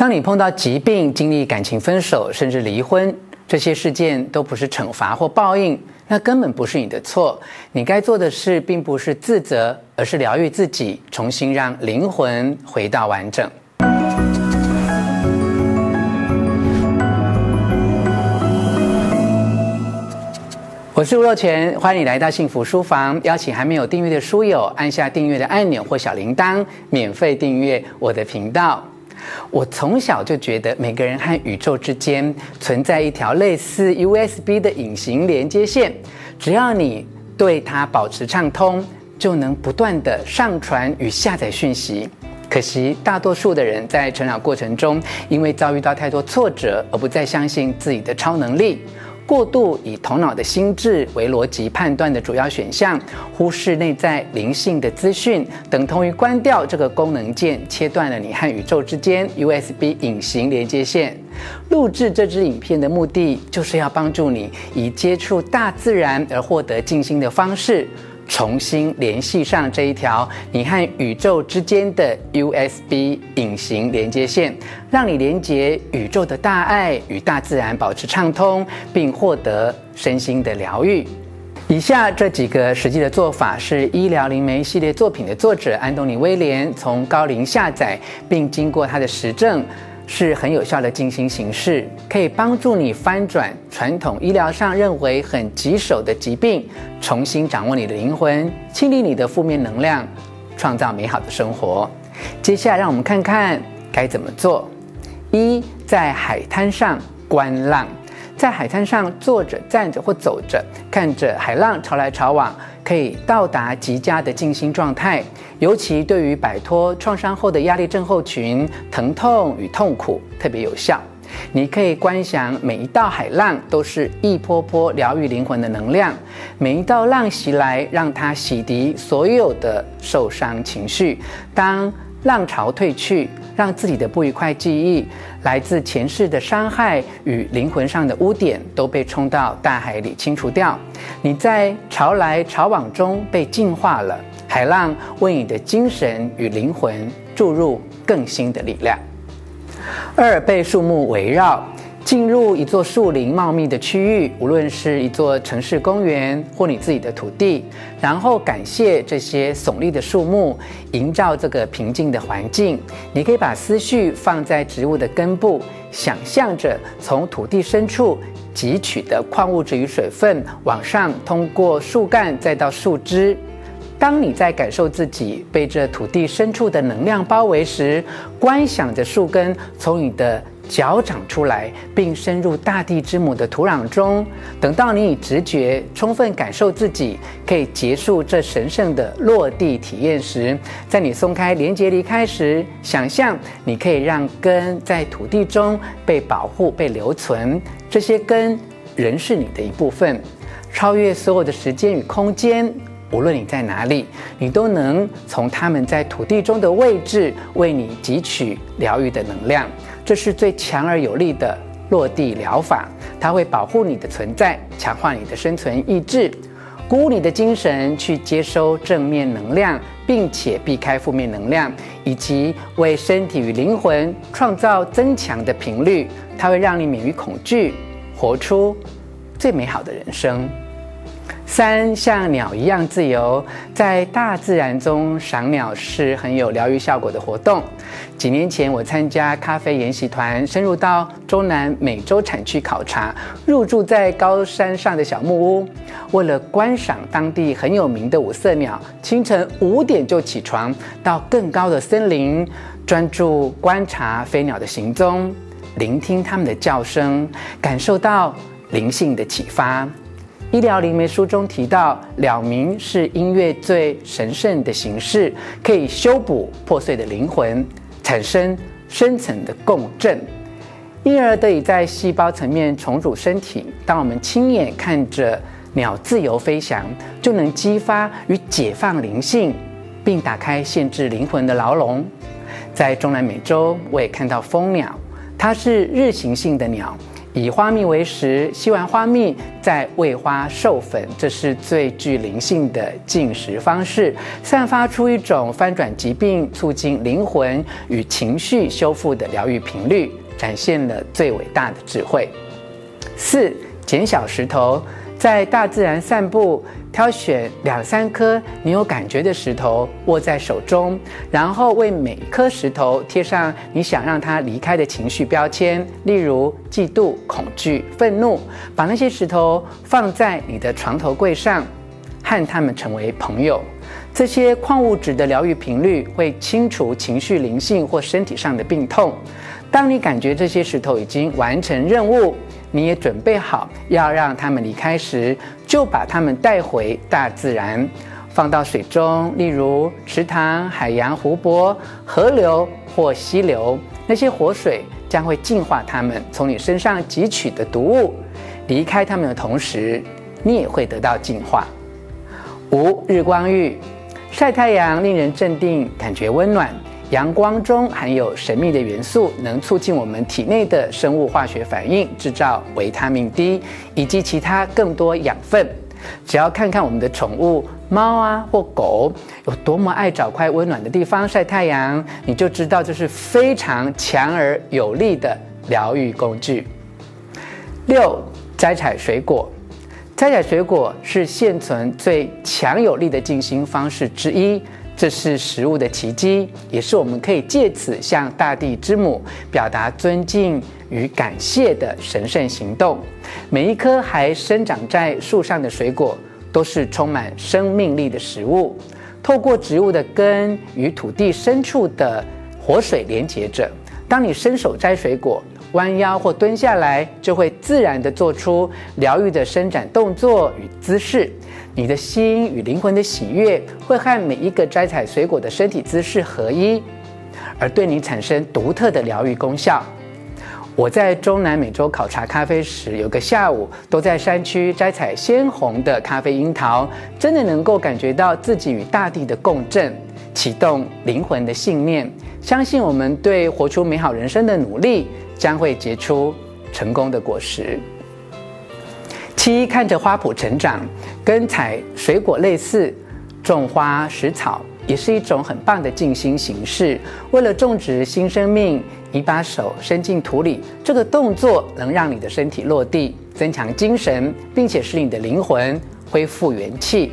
当你碰到疾病、经历感情分手，甚至离婚，这些事件都不是惩罚或报应，那根本不是你的错。你该做的事，并不是自责，而是疗愈自己，重新让灵魂回到完整。我是吴若权，欢迎你来到幸福书房。邀请还没有订阅的书友按下订阅的按钮或小铃铛，免费订阅我的频道。我从小就觉得每个人和宇宙之间存在一条类似 USB 的隐形连接线，只要你对它保持畅通，就能不断地上传与下载讯息。可惜大多数的人在成长过程中，因为遭遇到太多挫折，而不再相信自己的超能力。过度以头脑的心智为逻辑判断的主要选项，忽视内在灵性的资讯，等同于关掉这个功能键，切断了你和宇宙之间 USB 隐形连接线。录制这支影片的目的，就是要帮助你以接触大自然而获得静心的方式。重新联系上这一条你和宇宙之间的 USB 隐形连接线，让你连接宇宙的大爱与大自然保持畅通，并获得身心的疗愈。以下这几个实际的做法是医疗灵媒系列作品的作者安东尼威廉从高龄下载，并经过他的实证。是很有效的静心形式，可以帮助你翻转传统医疗上认为很棘手的疾病，重新掌握你的灵魂，清理你的负面能量，创造美好的生活。接下来，让我们看看该怎么做。一，在海滩上观浪。在海滩上坐着、站着或走着，看着海浪潮来潮往，可以到达极佳的静心状态。尤其对于摆脱创伤后的压力症候群、疼痛与痛苦特别有效。你可以观想每一道海浪都是一波波疗愈灵魂的能量，每一道浪袭来，让它洗涤所有的受伤情绪。当浪潮退去，让自己的不愉快记忆、来自前世的伤害与灵魂上的污点都被冲到大海里清除掉。你在潮来潮往中被净化了，海浪为你的精神与灵魂注入更新的力量。二，被树木围绕。进入一座树林茂密的区域，无论是一座城市公园或你自己的土地，然后感谢这些耸立的树木，营造这个平静的环境。你可以把思绪放在植物的根部，想象着从土地深处汲取的矿物质与水分往上通过树干再到树枝。当你在感受自己被这土地深处的能量包围时，观想着树根从你的脚长出来，并深入大地之母的土壤中。等到你以直觉充分感受自己可以结束这神圣的落地体验时，在你松开连接离开时，想象你可以让根在土地中被保护、被留存。这些根仍是你的一部分，超越所有的时间与空间。无论你在哪里，你都能从他们在土地中的位置为你汲取疗愈的能量。这是最强而有力的落地疗法，它会保护你的存在，强化你的生存意志，鼓舞你的精神去接收正面能量，并且避开负面能量，以及为身体与灵魂创造增强的频率。它会让你免于恐惧，活出最美好的人生。三，像鸟一样自由，在大自然中赏鸟是很有疗愈效果的活动。几年前，我参加咖啡研习团，深入到中南美洲产区考察，入住在高山上的小木屋。为了观赏当地很有名的五色鸟，清晨五点就起床，到更高的森林，专注观察飞鸟的行踪，聆听它们的叫声，感受到灵性的启发。医疗灵媒书中提到，鸟鸣是音乐最神圣的形式，可以修补破碎的灵魂，产生深层的共振，因而得以在细胞层面重组身体。当我们亲眼看着鸟自由飞翔，就能激发与解放灵性，并打开限制灵魂的牢笼。在中南美洲，我也看到蜂鸟，它是日行性的鸟。以花蜜为食，吸完花蜜再喂花授粉，这是最具灵性的进食方式，散发出一种翻转疾病、促进灵魂与情绪修复的疗愈频率，展现了最伟大的智慧。四，捡小石头。在大自然散步，挑选两三颗你有感觉的石头握在手中，然后为每颗石头贴上你想让它离开的情绪标签，例如嫉妒、恐惧、愤怒。把那些石头放在你的床头柜上，和它们成为朋友。这些矿物质的疗愈频率会清除情绪、灵性或身体上的病痛。当你感觉这些石头已经完成任务，你也准备好要让他们离开时，就把他们带回大自然，放到水中，例如池塘、海洋、湖泊、河流或溪流。那些活水将会净化它们从你身上汲取的毒物。离开它们的同时，你也会得到净化。五、日光浴，晒太阳令人镇定，感觉温暖。阳光中含有神秘的元素，能促进我们体内的生物化学反应，制造维他命 D 以及其他更多养分。只要看看我们的宠物猫啊或狗有多么爱找块温暖的地方晒太阳，你就知道这是非常强而有力的疗愈工具。六、摘采水果，摘采水果是现存最强有力的静心方式之一。这是食物的奇迹，也是我们可以借此向大地之母表达尊敬与感谢的神圣行动。每一颗还生长在树上的水果，都是充满生命力的食物。透过植物的根与土地深处的活水连接着。当你伸手摘水果，弯腰或蹲下来，就会自然地做出疗愈的伸展动作与姿势。你的心与灵魂的喜悦会和每一个摘采水果的身体姿势合一，而对你产生独特的疗愈功效。我在中南美洲考察咖啡时，有个下午都在山区摘采鲜红的咖啡樱桃，真的能够感觉到自己与大地的共振，启动灵魂的信念，相信我们对活出美好人生的努力将会结出成功的果实。七，看着花圃成长，跟采水果类似，种花食草也是一种很棒的静心形式。为了种植新生命。你把手伸进土里，这个动作能让你的身体落地，增强精神，并且使你的灵魂恢复元气。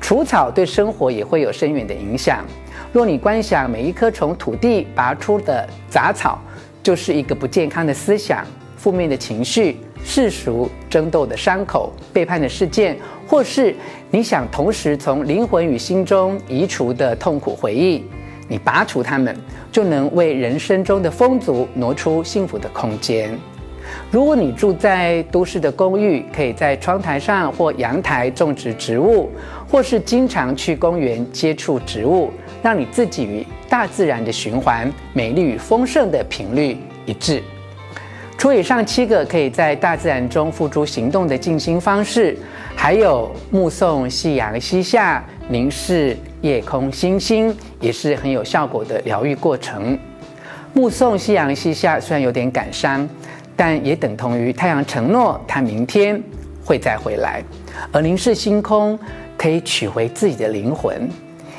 除草对生活也会有深远的影响。若你观想每一棵从土地拔出的杂草，就是一个不健康的思想、负面的情绪、世俗争斗的伤口、背叛的事件，或是你想同时从灵魂与心中移除的痛苦回忆。你拔除它们，就能为人生中的丰足挪出幸福的空间。如果你住在都市的公寓，可以在窗台上或阳台种植植物，或是经常去公园接触植物，让你自己与大自然的循环、美丽与丰盛的频率一致。除以上七个可以在大自然中付诸行动的静心方式，还有目送夕阳西下，凝视。夜空星星也是很有效果的疗愈过程。目送夕阳西下，虽然有点感伤，但也等同于太阳承诺它明天会再回来。而凝视星空，可以取回自己的灵魂，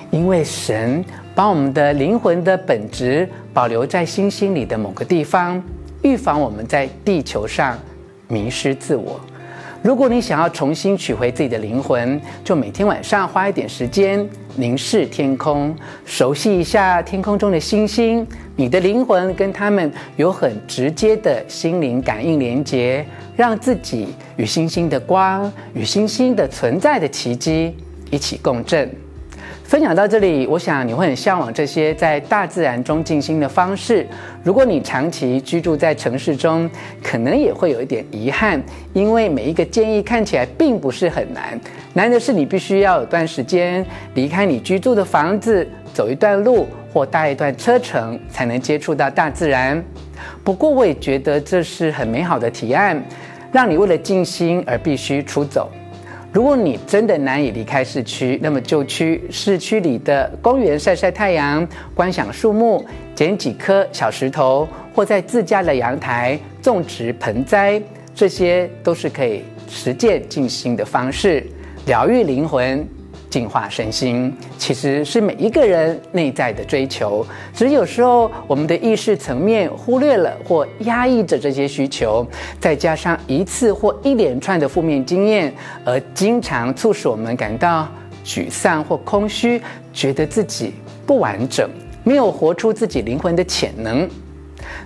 因为神把我们的灵魂的本质保留在星星里的某个地方，预防我们在地球上迷失自我。如果你想要重新取回自己的灵魂，就每天晚上花一点时间凝视天空，熟悉一下天空中的星星。你的灵魂跟他们有很直接的心灵感应连接，让自己与星星的光、与星星的存在的奇迹一起共振。分享到这里，我想你会很向往这些在大自然中静心的方式。如果你长期居住在城市中，可能也会有一点遗憾，因为每一个建议看起来并不是很难，难的是你必须要有段时间离开你居住的房子，走一段路或搭一段车程，才能接触到大自然。不过，我也觉得这是很美好的提案，让你为了静心而必须出走。如果你真的难以离开市区，那么就去市区里的公园晒晒太阳，观赏树木，捡几颗小石头，或在自家的阳台种植盆栽，这些都是可以实践静心的方式，疗愈灵魂。净化身心，其实是每一个人内在的追求。只有时候我们的意识层面忽略了或压抑着这些需求，再加上一次或一连串的负面经验，而经常促使我们感到沮丧或空虚，觉得自己不完整，没有活出自己灵魂的潜能。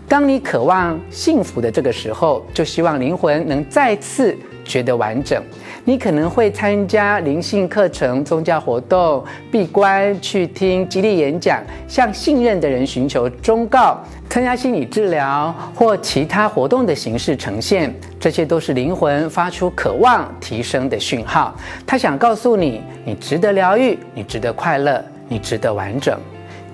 当你渴望幸福的这个时候，就希望灵魂能再次觉得完整。你可能会参加灵性课程、宗教活动、闭关、去听激励演讲、向信任的人寻求忠告、参加心理治疗或其他活动的形式呈现。这些都是灵魂发出渴望提升的讯号。他想告诉你，你值得疗愈，你值得快乐，你值得完整。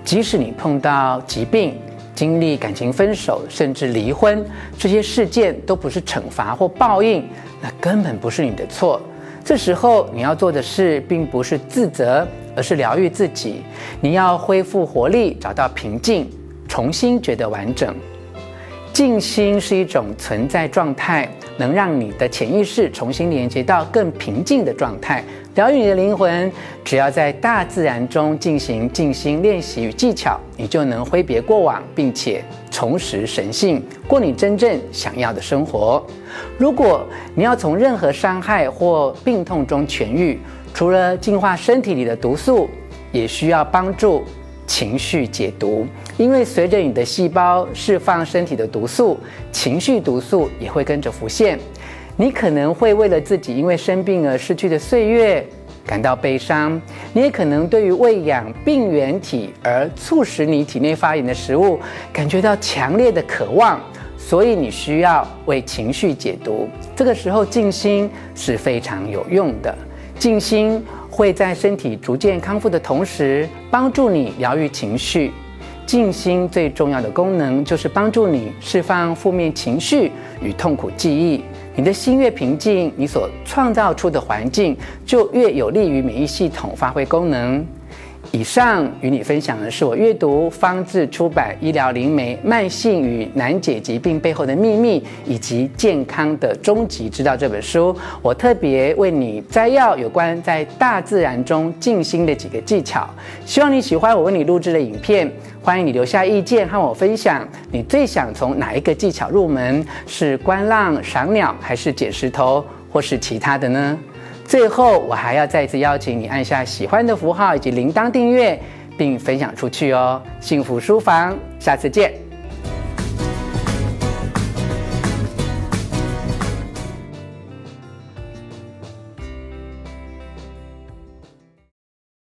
即使你碰到疾病、经历感情分手，甚至离婚，这些事件都不是惩罚或报应。那根本不是你的错。这时候你要做的事，并不是自责，而是疗愈自己。你要恢复活力，找到平静，重新觉得完整。静心是一种存在状态，能让你的潜意识重新连接到更平静的状态。疗愈你的灵魂，只要在大自然中进行静心练习与技巧，你就能挥别过往，并且重拾神性，过你真正想要的生活。如果你要从任何伤害或病痛中痊愈，除了净化身体里的毒素，也需要帮助情绪解毒。因为随着你的细胞释放身体的毒素，情绪毒素也会跟着浮现。你可能会为了自己因为生病而失去的岁月感到悲伤，你也可能对于喂养病原体而促使你体内发炎的食物感觉到强烈的渴望，所以你需要为情绪解毒。这个时候静心是非常有用的，静心会在身体逐渐康复的同时，帮助你疗愈情绪。静心最重要的功能就是帮助你释放负面情绪与痛苦记忆。你的心越平静，你所创造出的环境就越有利于免疫系统发挥功能。以上与你分享的是我阅读方志出版《医疗灵媒：慢性与难解疾病背后的秘密以及健康的终极之道》这本书。我特别为你摘要有关在大自然中静心的几个技巧。希望你喜欢我为你录制的影片。欢迎你留下意见和我分享，你最想从哪一个技巧入门？是观浪、赏鸟，还是捡石头，或是其他的呢？最后，我还要再次邀请你按下喜欢的符号以及铃铛订阅，并分享出去哦。幸福书房，下次见。